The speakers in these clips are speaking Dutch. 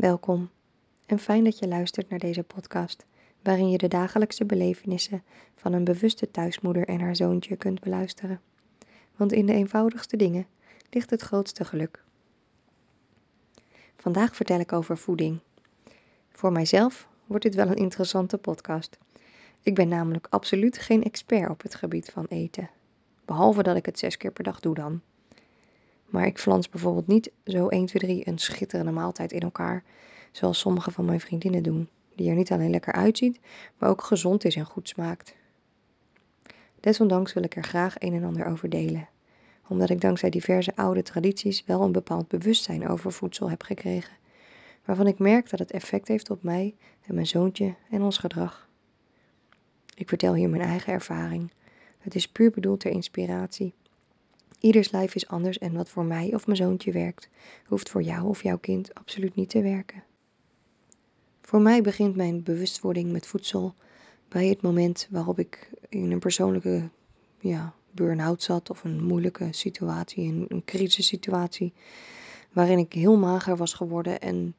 Welkom en fijn dat je luistert naar deze podcast, waarin je de dagelijkse belevenissen van een bewuste thuismoeder en haar zoontje kunt beluisteren. Want in de eenvoudigste dingen ligt het grootste geluk. Vandaag vertel ik over voeding. Voor mijzelf wordt dit wel een interessante podcast. Ik ben namelijk absoluut geen expert op het gebied van eten. Behalve dat ik het zes keer per dag doe dan. Maar ik flans bijvoorbeeld niet zo 1, 2, 3 een schitterende maaltijd in elkaar, zoals sommige van mijn vriendinnen doen, die er niet alleen lekker uitziet, maar ook gezond is en goed smaakt. Desondanks wil ik er graag een en ander over delen, omdat ik dankzij diverse oude tradities wel een bepaald bewustzijn over voedsel heb gekregen, waarvan ik merk dat het effect heeft op mij en mijn zoontje en ons gedrag. Ik vertel hier mijn eigen ervaring. Het is puur bedoeld ter inspiratie Ieders lijf is anders en wat voor mij of mijn zoontje werkt, hoeft voor jou of jouw kind absoluut niet te werken. Voor mij begint mijn bewustwording met voedsel bij het moment waarop ik in een persoonlijke ja, burn-out zat of een moeilijke situatie, een, een crisissituatie, waarin ik heel mager was geworden en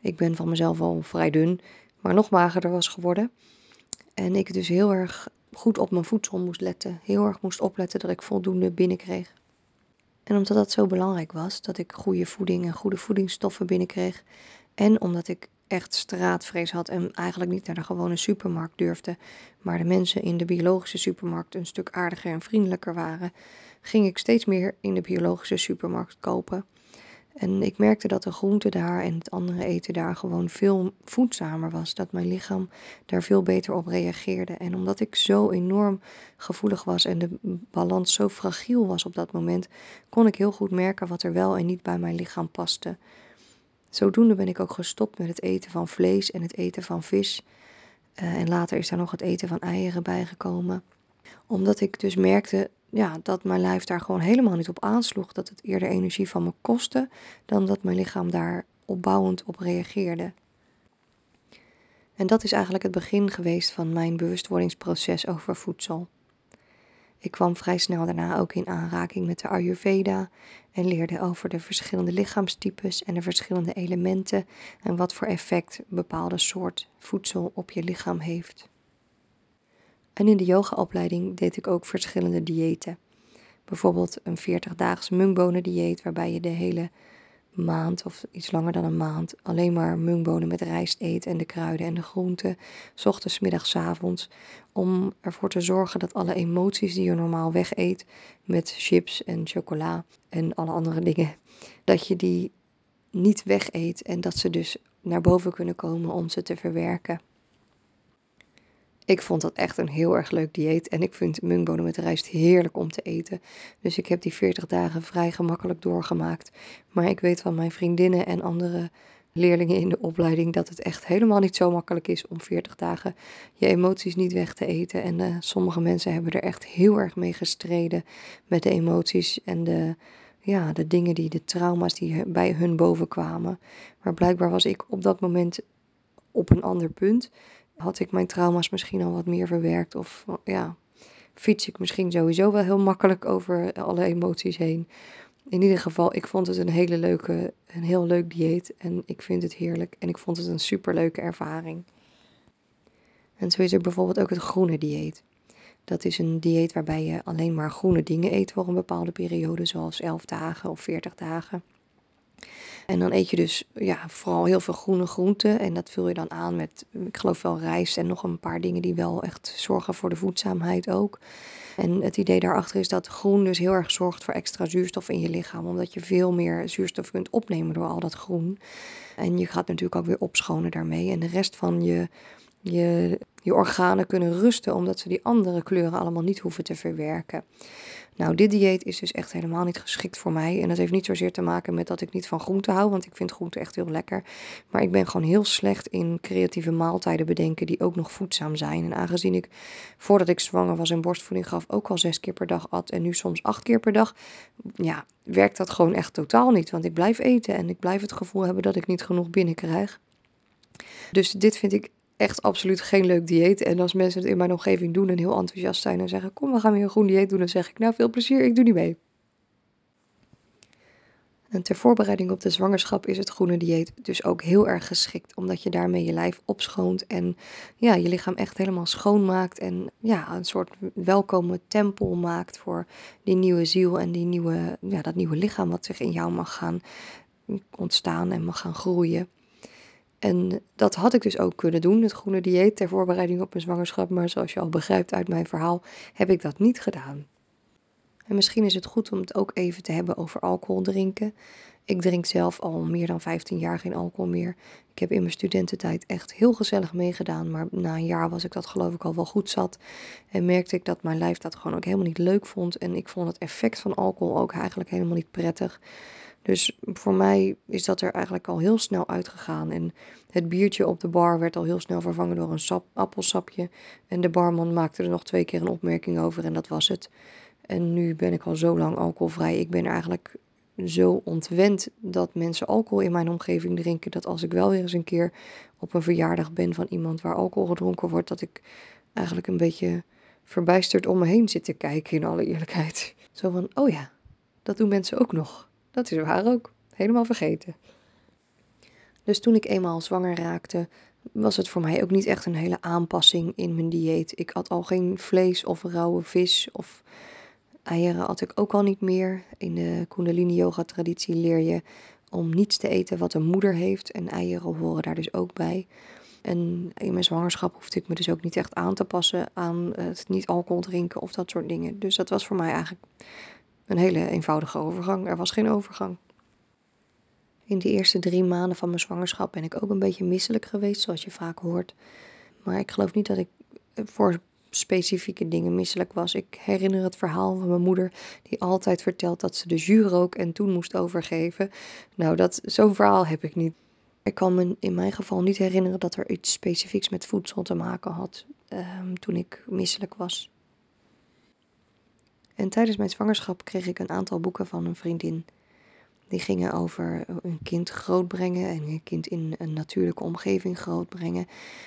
ik ben van mezelf al vrij dun, maar nog magerder was geworden. En ik dus heel erg goed op mijn voedsel moest letten, heel erg moest opletten dat ik voldoende binnenkreeg. En omdat dat zo belangrijk was, dat ik goede voeding en goede voedingsstoffen binnenkreeg. En omdat ik echt straatvrees had en eigenlijk niet naar de gewone supermarkt durfde, maar de mensen in de biologische supermarkt een stuk aardiger en vriendelijker waren, ging ik steeds meer in de biologische supermarkt kopen. En ik merkte dat de groente daar en het andere eten daar gewoon veel voedzamer was. Dat mijn lichaam daar veel beter op reageerde. En omdat ik zo enorm gevoelig was en de balans zo fragiel was op dat moment, kon ik heel goed merken wat er wel en niet bij mijn lichaam paste. Zodoende ben ik ook gestopt met het eten van vlees en het eten van vis. Uh, en later is daar nog het eten van eieren bijgekomen. Omdat ik dus merkte ja, dat mijn lijf daar gewoon helemaal niet op aansloeg. Dat het eerder energie van me kostte dan dat mijn lichaam daar opbouwend op reageerde. En dat is eigenlijk het begin geweest van mijn bewustwordingsproces over voedsel. Ik kwam vrij snel daarna ook in aanraking met de Ayurveda en leerde over de verschillende lichaamstypes en de verschillende elementen en wat voor effect een bepaalde soort voedsel op je lichaam heeft. En in de yogaopleiding deed ik ook verschillende diëten. Bijvoorbeeld een 40-daags mungbonen dieet waarbij je de hele maand of iets langer dan een maand alleen maar mungbonen met rijst eet en de kruiden en de groenten, s ochtends, middags, avonds, om ervoor te zorgen dat alle emoties die je normaal wegeet met chips en chocola en alle andere dingen, dat je die niet wegeet en dat ze dus naar boven kunnen komen om ze te verwerken. Ik vond dat echt een heel erg leuk dieet en ik vind mungbonen met rijst heerlijk om te eten. Dus ik heb die 40 dagen vrij gemakkelijk doorgemaakt. Maar ik weet van mijn vriendinnen en andere leerlingen in de opleiding dat het echt helemaal niet zo makkelijk is om 40 dagen je emoties niet weg te eten. En uh, sommige mensen hebben er echt heel erg mee gestreden met de emoties en de, ja, de dingen die, de trauma's die bij hun boven kwamen. Maar blijkbaar was ik op dat moment op een ander punt had ik mijn trauma's misschien al wat meer verwerkt. Of ja, fiets ik misschien sowieso wel heel makkelijk over alle emoties heen. In ieder geval, ik vond het een hele leuke, een heel leuk dieet. En ik vind het heerlijk. En ik vond het een superleuke ervaring. En zo is er bijvoorbeeld ook het groene dieet. Dat is een dieet waarbij je alleen maar groene dingen eet voor een bepaalde periode, zoals 11 dagen of 40 dagen. En dan eet je dus ja, vooral heel veel groene groenten. En dat vul je dan aan met, ik geloof wel rijst en nog een paar dingen die wel echt zorgen voor de voedzaamheid ook. En het idee daarachter is dat groen dus heel erg zorgt voor extra zuurstof in je lichaam. Omdat je veel meer zuurstof kunt opnemen door al dat groen. En je gaat natuurlijk ook weer opschonen daarmee. En de rest van je, je, je organen kunnen rusten omdat ze die andere kleuren allemaal niet hoeven te verwerken. Nou, dit dieet is dus echt helemaal niet geschikt voor mij. En dat heeft niet zozeer te maken met dat ik niet van groente hou, want ik vind groente echt heel lekker. Maar ik ben gewoon heel slecht in creatieve maaltijden bedenken die ook nog voedzaam zijn. En aangezien ik voordat ik zwanger was en borstvoeding gaf ook al zes keer per dag at en nu soms acht keer per dag, ja, werkt dat gewoon echt totaal niet. Want ik blijf eten en ik blijf het gevoel hebben dat ik niet genoeg binnenkrijg. Dus dit vind ik echt absoluut geen leuk dieet. En als mensen het in mijn omgeving doen en heel enthousiast zijn en zeggen: Kom, we gaan weer een groen dieet doen, dan zeg ik: Nou, veel plezier, ik doe niet mee. En ter voorbereiding op de zwangerschap is het groene dieet dus ook heel erg geschikt, omdat je daarmee je lijf opschoont en ja, je lichaam echt helemaal schoonmaakt en ja, een soort welkome tempel maakt voor die nieuwe ziel en die nieuwe, ja, dat nieuwe lichaam wat zich in jou mag gaan ontstaan en mag gaan groeien. En dat had ik dus ook kunnen doen, het groene dieet ter voorbereiding op mijn zwangerschap. Maar zoals je al begrijpt uit mijn verhaal, heb ik dat niet gedaan. En misschien is het goed om het ook even te hebben over alcohol drinken. Ik drink zelf al meer dan 15 jaar geen alcohol meer. Ik heb in mijn studententijd echt heel gezellig meegedaan. Maar na een jaar was ik dat geloof ik al wel goed zat. En merkte ik dat mijn lijf dat gewoon ook helemaal niet leuk vond. En ik vond het effect van alcohol ook eigenlijk helemaal niet prettig. Dus voor mij is dat er eigenlijk al heel snel uitgegaan. En het biertje op de bar werd al heel snel vervangen door een sap, appelsapje. En de barman maakte er nog twee keer een opmerking over en dat was het. En nu ben ik al zo lang alcoholvrij. Ik ben eigenlijk zo ontwend dat mensen alcohol in mijn omgeving drinken. Dat als ik wel weer eens een keer op een verjaardag ben van iemand waar alcohol gedronken wordt, dat ik eigenlijk een beetje verbijsterd om me heen zit te kijken, in alle eerlijkheid. Zo van, oh ja, dat doen mensen ook nog. Dat is waar ook. Helemaal vergeten. Dus toen ik eenmaal zwanger raakte, was het voor mij ook niet echt een hele aanpassing in mijn dieet. Ik had al geen vlees of rauwe vis of eieren had ik ook al niet meer. In de Kundalini yoga traditie leer je om niets te eten wat een moeder heeft en eieren horen daar dus ook bij. En in mijn zwangerschap hoefde ik me dus ook niet echt aan te passen aan het niet alcohol drinken of dat soort dingen. Dus dat was voor mij eigenlijk een hele eenvoudige overgang. Er was geen overgang. In de eerste drie maanden van mijn zwangerschap ben ik ook een beetje misselijk geweest, zoals je vaak hoort. Maar ik geloof niet dat ik voor specifieke dingen misselijk was. Ik herinner het verhaal van mijn moeder, die altijd vertelt dat ze de jus rook en toen moest overgeven. Nou, dat, zo'n verhaal heb ik niet. Ik kan me in mijn geval niet herinneren dat er iets specifieks met voedsel te maken had ehm, toen ik misselijk was. En tijdens mijn zwangerschap kreeg ik een aantal boeken van een vriendin. Die gingen over een kind grootbrengen en een kind in een natuurlijke omgeving grootbrengen.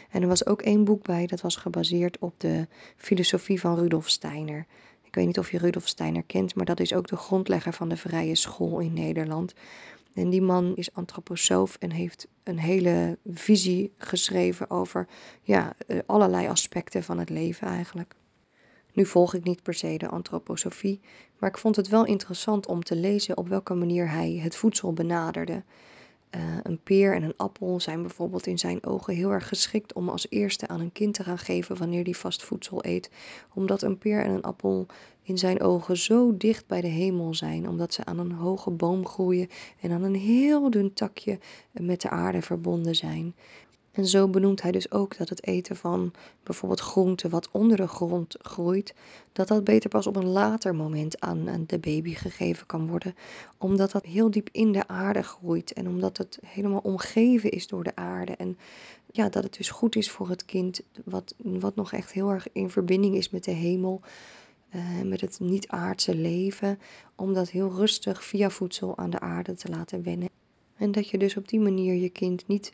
En er was ook één boek bij dat was gebaseerd op de filosofie van Rudolf Steiner. Ik weet niet of je Rudolf Steiner kent, maar dat is ook de grondlegger van de vrije school in Nederland. En die man is antroposoof en heeft een hele visie geschreven over ja, eh, allerlei aspecten van het leven eigenlijk. Nu volg ik niet per se de antroposofie, maar ik vond het wel interessant om te lezen op welke manier hij het voedsel benaderde. Uh, een peer en een appel zijn bijvoorbeeld in zijn ogen heel erg geschikt om als eerste aan een kind te gaan geven wanneer die vast voedsel eet. Omdat een peer en een appel in zijn ogen zo dicht bij de hemel zijn, omdat ze aan een hoge boom groeien en aan een heel dun takje met de aarde verbonden zijn. En zo benoemt hij dus ook dat het eten van bijvoorbeeld groenten wat onder de grond groeit, dat dat beter pas op een later moment aan de baby gegeven kan worden, omdat dat heel diep in de aarde groeit en omdat het helemaal omgeven is door de aarde. En ja, dat het dus goed is voor het kind, wat, wat nog echt heel erg in verbinding is met de hemel, uh, met het niet-aardse leven, om dat heel rustig via voedsel aan de aarde te laten wennen. En dat je dus op die manier je kind niet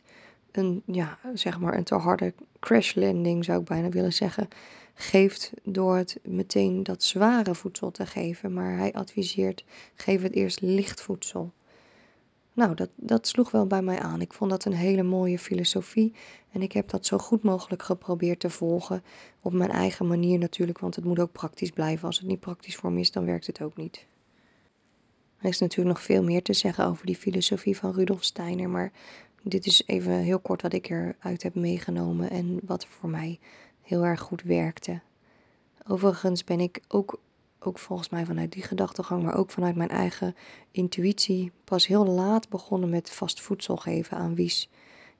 een, ja, zeg maar een te harde crash landing, zou ik bijna willen zeggen, geeft door het meteen dat zware voedsel te geven. Maar hij adviseert, geef het eerst licht voedsel. Nou, dat, dat sloeg wel bij mij aan. Ik vond dat een hele mooie filosofie. En ik heb dat zo goed mogelijk geprobeerd te volgen. Op mijn eigen manier natuurlijk, want het moet ook praktisch blijven. Als het niet praktisch voor me is, dan werkt het ook niet. Er is natuurlijk nog veel meer te zeggen over die filosofie van Rudolf Steiner. Maar dit is even heel kort wat ik eruit heb meegenomen en wat voor mij heel erg goed werkte. Overigens ben ik ook, ook volgens mij vanuit die gedachtegang, maar ook vanuit mijn eigen intuïtie, pas heel laat begonnen met vast voedsel geven aan wies.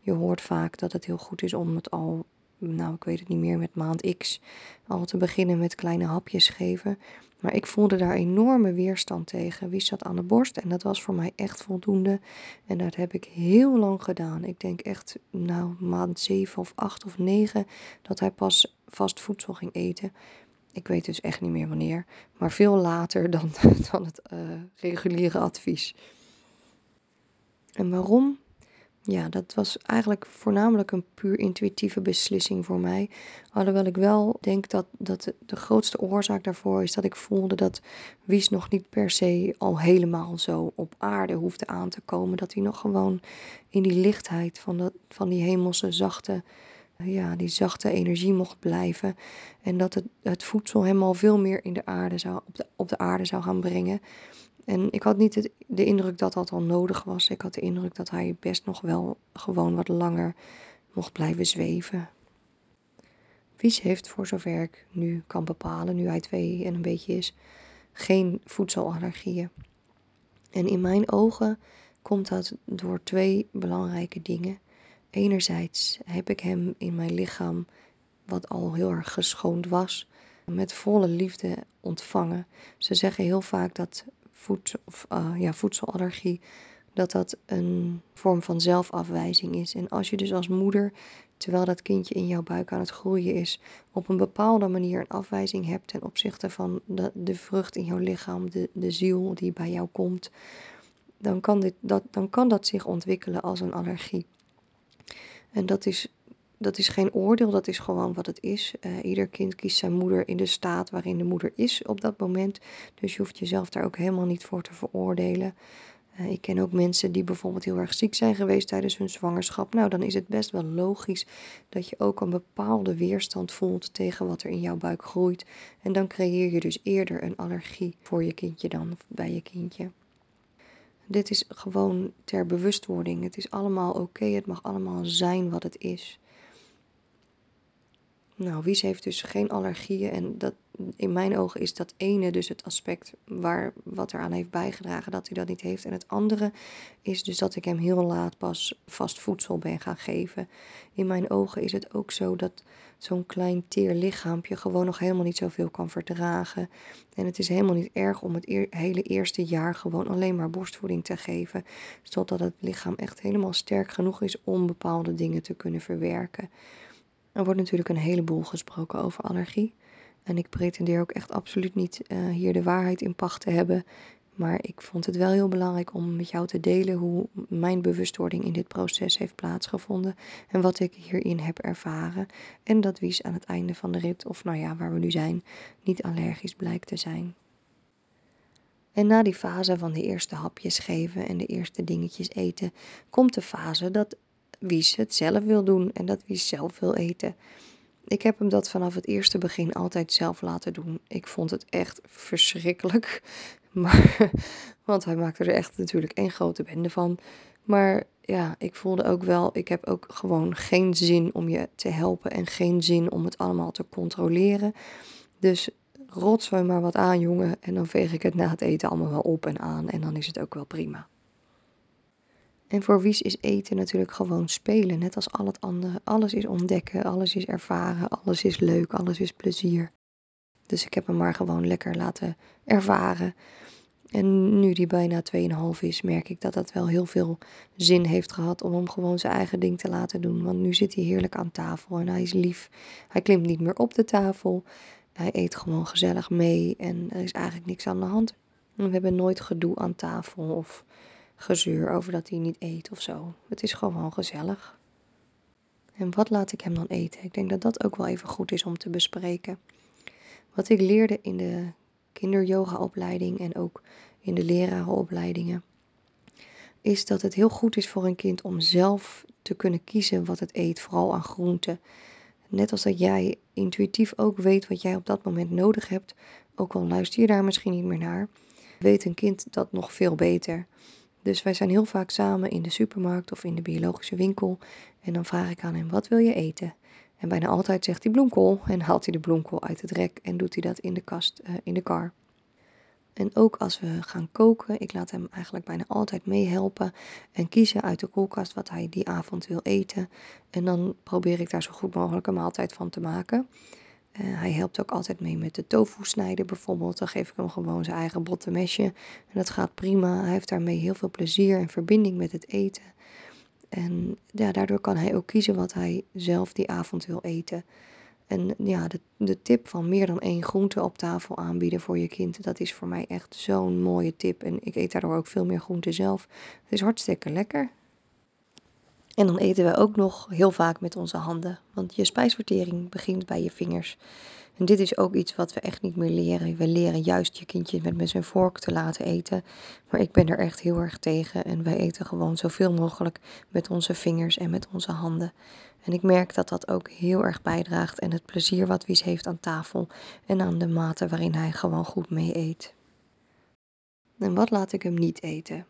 Je hoort vaak dat het heel goed is om het al, nou ik weet het niet meer, met maand X al te beginnen met kleine hapjes geven. Maar ik voelde daar enorme weerstand tegen. Wie zat aan de borst? En dat was voor mij echt voldoende. En dat heb ik heel lang gedaan. Ik denk echt, nou, maand zeven of acht of negen, dat hij pas vast voedsel ging eten. Ik weet dus echt niet meer wanneer. Maar veel later dan, dan het uh, reguliere advies. En waarom? Ja, dat was eigenlijk voornamelijk een puur intuïtieve beslissing voor mij. Alhoewel ik wel denk dat, dat de, grootste oorzaak daarvoor is dat ik voelde dat Wies nog niet per se al helemaal zo op aarde hoefde aan te komen. Dat hij nog gewoon in die lichtheid van, dat, van die hemelse zachte, ja, die zachte energie mocht blijven. En dat het, het voedsel hem al veel meer in de aarde zou, op, de, op de aarde zou gaan brengen. En ik had niet de indruk dat dat al nodig was. Ik had de indruk dat hij best nog wel gewoon wat langer mocht blijven zweven. Wies heeft, voor zover ik nu kan bepalen, nu hij twee en een beetje is, geen voedselallergieën. En in mijn ogen komt dat door twee belangrijke dingen. Enerzijds heb ik hem in mijn lichaam, wat al heel erg geschoond was, met volle liefde ontvangen. Ze zeggen heel vaak dat voedsel, of, uh, ja, voedselallergie, dat dat een vorm van zelfafwijzing is. En als je dus als moeder, terwijl dat kindje in jouw buik aan het groeien is, op een bepaalde manier een afwijzing hebt ten opzichte van de, de vrucht in jouw lichaam, de, de ziel die bij jou komt, dan kan, dit, dat, dan kan dat zich ontwikkelen als een allergie. En dat is dat is geen oordeel, dat is gewoon wat het is. Uh, ieder kind kiest zijn moeder in de staat waarin de moeder is op dat moment. Dus je hoeft jezelf daar ook helemaal niet voor te veroordelen. Uh, ik ken ook mensen die bijvoorbeeld heel erg ziek zijn geweest tijdens hun zwangerschap. Nou, dan is het best wel logisch dat je ook een bepaalde weerstand voelt tegen wat er in jouw buik groeit. En dan creëer je dus eerder een allergie voor je kindje dan bij je kindje. Dit is gewoon ter bewustwording. Het is allemaal oké. Het mag allemaal zijn wat het is. Nou, Wies heeft dus geen allergieën en dat, in mijn ogen is dat ene dus het aspect waar, wat eraan heeft bijgedragen dat hij dat niet heeft. En het andere is dus dat ik hem heel laat pas vast voedsel ben gaan geven. In mijn ogen is het ook zo dat zo'n klein teer lichaampje gewoon nog helemaal niet zoveel kan verdragen. En het is helemaal niet erg om het hele eerste jaar gewoon alleen maar borstvoeding te geven. Zodat het lichaam echt helemaal sterk genoeg is om bepaalde dingen te kunnen verwerken. Er wordt natuurlijk een heleboel gesproken over allergie. En ik pretendeer ook echt absoluut niet uh, hier de waarheid in pacht te hebben. Maar ik vond het wel heel belangrijk om met jou te delen hoe mijn bewustwording in dit proces heeft plaatsgevonden. En wat ik hierin heb ervaren. En dat Wies aan het einde van de rit, of nou ja, waar we nu zijn, niet allergisch blijkt te zijn. En na die fase van de eerste hapjes geven en de eerste dingetjes eten, komt de fase dat Wies het zelf wil doen en dat Wies zelf wil eten. Ik heb hem dat vanaf het eerste begin altijd zelf laten doen. Ik vond het echt verschrikkelijk. Maar, want hij maakte er echt natuurlijk één grote bende van. Maar ja, ik voelde ook wel, ik heb ook gewoon geen zin om je te helpen en geen zin om het allemaal te controleren. Dus rotzooi maar wat aan, jongen. En dan veeg ik het na het eten allemaal wel op en aan. En dan is het ook wel prima. En voor Wies is eten natuurlijk gewoon spelen, net als al het andere. Alles is ontdekken, alles is ervaren, alles is leuk, alles is plezier. Dus ik heb hem maar gewoon lekker laten ervaren. En nu die bijna 2,5 is, merk ik dat dat wel heel veel zin heeft gehad om hem gewoon zijn eigen ding te laten doen. Want nu zit hij heerlijk aan tafel en hij is lief. Hij klimt niet meer op de tafel. Hij eet gewoon gezellig mee en er is eigenlijk niks aan de hand. We hebben nooit gedoe aan tafel of gezeur over dat hij niet eet of zo. Het is gewoon gezellig. En wat laat ik hem dan eten? Ik denk dat dat ook wel even goed is om te bespreken. Wat ik leerde in de kinderyoga-opleiding en ook in de lerarenopleidingen, is dat het heel goed is voor een kind om zelf te kunnen kiezen wat het eet, vooral aan groenten. Net als dat jij intuïtief ook weet wat jij op dat moment nodig hebt, ook al luister je daar misschien niet meer naar, weet een kind dat nog veel beter. Dus wij zijn heel vaak samen in de supermarkt of in de biologische winkel. En dan vraag ik aan hem: wat wil je eten? En bijna altijd zegt hij bloemkool en haalt hij de bloemkool uit het rek en doet hij dat in de kast, uh, in de kar. En ook als we gaan koken, ik laat hem eigenlijk bijna altijd meehelpen en kiezen uit de koelkast wat hij die avond wil eten. En dan probeer ik daar zo goed mogelijk een maaltijd van te maken. Uh, hij helpt ook altijd mee met de tofu snijden bijvoorbeeld. Dan geef ik hem gewoon zijn eigen botte mesje. En dat gaat prima. Hij heeft daarmee heel veel plezier en verbinding met het eten. En ja, daardoor kan hij ook kiezen wat hij zelf die avond wil eten. En ja, de, de tip van meer dan één groente op tafel aanbieden voor je kind, dat is voor mij echt zo'n mooie tip. En ik eet daardoor ook veel meer groente zelf. Het is hartstikke lekker. En dan eten we ook nog heel vaak met onze handen, want je spijsvertering begint bij je vingers. En dit is ook iets wat we echt niet meer leren. We leren juist je kindje met met zijn vork te laten eten. Maar ik ben er echt heel erg tegen. En wij eten gewoon zoveel mogelijk met onze vingers en met onze handen. En ik merk dat dat ook heel erg bijdraagt. En het plezier wat Wies heeft aan tafel. En aan de mate waarin hij gewoon goed mee eet. En wat laat ik hem niet eten?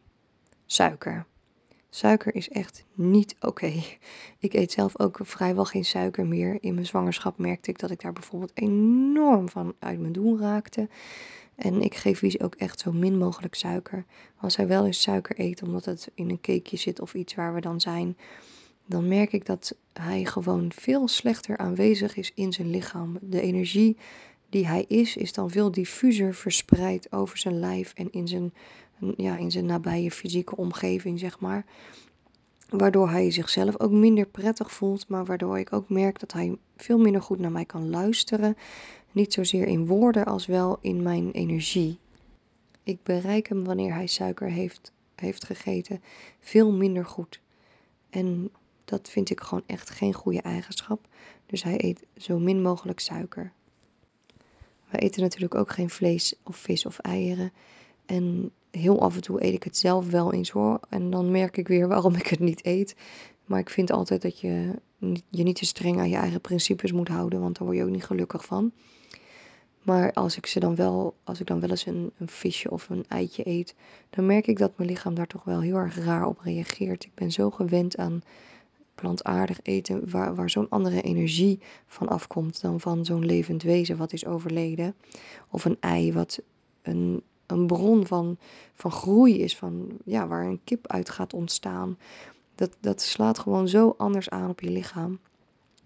Suiker. Suiker is echt niet oké. Ik eet zelf ook vrijwel geen suiker meer. In mijn zwangerschap merkte ik dat ik daar bijvoorbeeld enorm van uit mijn doen raakte. En ik geef Wies ook echt zo min mogelijk suiker. Als hij wel eens suiker eet, omdat het in een cakeje zit of iets waar we dan zijn, dan merk ik dat hij gewoon veel slechter aanwezig is in zijn lichaam. De energie die hij is, is dan veel diffuser verspreid over zijn lijf en in zijn ja, in zijn nabije fysieke omgeving, zeg maar. Waardoor hij zichzelf ook minder prettig voelt, maar waardoor ik ook merk dat hij veel minder goed naar mij kan luisteren. Niet zozeer in woorden als wel in mijn energie. Ik bereik hem wanneer hij suiker heeft, heeft gegeten veel minder goed. En dat vind ik gewoon echt geen goede eigenschap. Dus hij eet zo min mogelijk suiker. We eten natuurlijk ook geen vlees of vis of eieren. En heel af en toe eet ik het zelf wel eens hoor. En dan merk ik weer waarom ik het niet eet. Maar ik vind altijd dat je je niet te streng aan je eigen principes moet houden, want daar word je ook niet gelukkig van. Maar als ik ze dan wel, als ik dan wel eens een, een visje of een eitje eet, dan merk ik dat mijn lichaam daar toch wel heel erg raar op reageert. Ik ben zo gewend aan plantaardig eten waar, waar zo'n andere energie van afkomt dan van zo'n levend wezen wat is overleden. Of een ei wat een een bron van, van groei is, van, ja, waar een kip uit gaat ontstaan. Dat, dat slaat gewoon zo anders aan op je lichaam.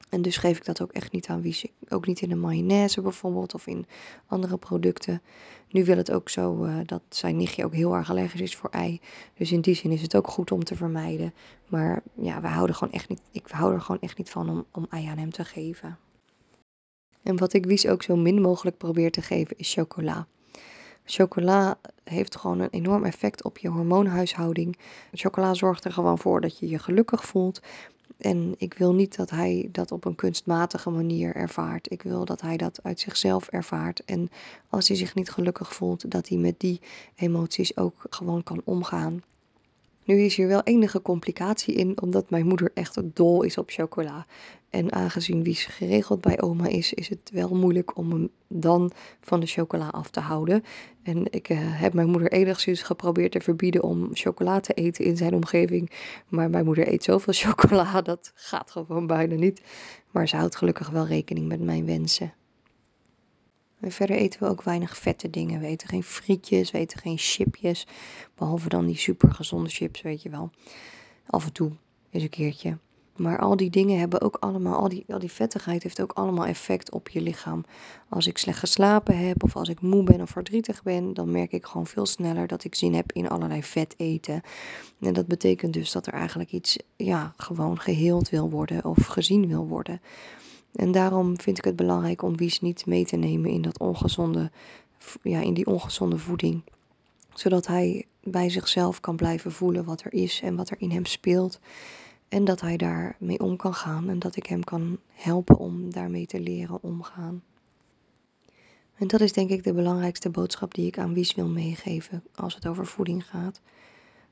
En dus geef ik dat ook echt niet aan wie Ook niet in de mayonaise bijvoorbeeld of in andere producten. Nu wil het ook zo uh, dat zijn nichtje ook heel erg allergisch is voor ei. Dus in die zin is het ook goed om te vermijden. Maar ja, we houden gewoon echt niet, ik hou er gewoon echt niet van om, om ei aan hem te geven. En wat ik Wies ook zo min mogelijk probeer te geven is chocola. Chocola heeft gewoon een enorm effect op je hormoonhuishouding. Chocola zorgt er gewoon voor dat je je gelukkig voelt. En ik wil niet dat hij dat op een kunstmatige manier ervaart. Ik wil dat hij dat uit zichzelf ervaart. En als hij zich niet gelukkig voelt, dat hij met die emoties ook gewoon kan omgaan. Nu is hier wel enige complicatie in, omdat mijn moeder echt dol is op chocola. En aangezien Wies geregeld bij oma is, is het wel moeilijk om hem dan van de chocola af te houden. En ik uh, heb mijn moeder enigszins geprobeerd te verbieden om chocola te eten in zijn omgeving. Maar mijn moeder eet zoveel chocola, dat gaat gewoon bijna niet. Maar ze houdt gelukkig wel rekening met mijn wensen. En verder eten we ook weinig vette dingen. We eten geen frietjes, we eten geen chipjes. Behalve dan die super gezonde chips, weet je wel. Af en toe is een keertje. Maar al die dingen hebben ook allemaal, al die, al die vettigheid heeft ook allemaal effect op je lichaam. Als ik slecht geslapen heb of als ik moe ben of verdrietig ben, dan merk ik gewoon veel sneller dat ik zin heb in allerlei vet eten. En dat betekent dus dat er eigenlijk iets, ja, gewoon geheeld wil worden of gezien wil worden. En daarom vind ik het belangrijk om Wies niet mee te nemen in, dat ongezonde, ja, in die ongezonde voeding. Zodat hij bij zichzelf kan blijven voelen wat er is en wat er in hem speelt. En dat hij daarmee om kan gaan en dat ik hem kan helpen om daarmee te leren omgaan. En dat is denk ik de belangrijkste boodschap die ik aan Wies wil meegeven als het over voeding gaat.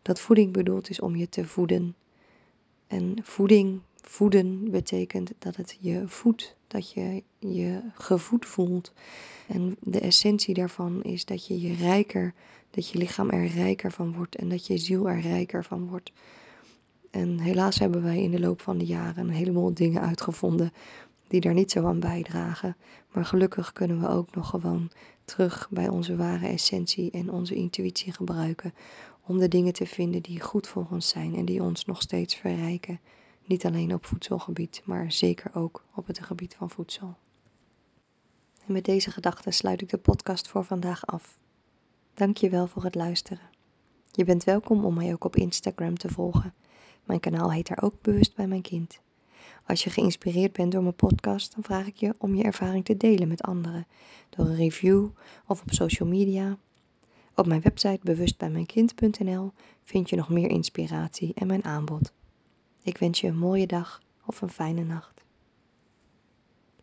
Dat voeding bedoeld is om je te voeden. En voeding Voeden betekent dat het je voedt, dat je je gevoed voelt. En de essentie daarvan is dat je je rijker, dat je lichaam er rijker van wordt en dat je ziel er rijker van wordt. En helaas hebben wij in de loop van de jaren een heleboel dingen uitgevonden die daar niet zo aan bijdragen. Maar gelukkig kunnen we ook nog gewoon terug bij onze ware essentie en onze intuïtie gebruiken om de dingen te vinden die goed voor ons zijn en die ons nog steeds verrijken. Niet alleen op voedselgebied, maar zeker ook op het gebied van voedsel. En met deze gedachten sluit ik de podcast voor vandaag af. Dank je wel voor het luisteren. Je bent welkom om mij ook op Instagram te volgen. Mijn kanaal heet daar ook Bewust bij mijn kind. Als je geïnspireerd bent door mijn podcast, dan vraag ik je om je ervaring te delen met anderen. Door een review of op social media. Op mijn website bewustbijmijnkind.nl vind je nog meer inspiratie en mijn aanbod. Ik wens je een mooie dag of een fijne nacht.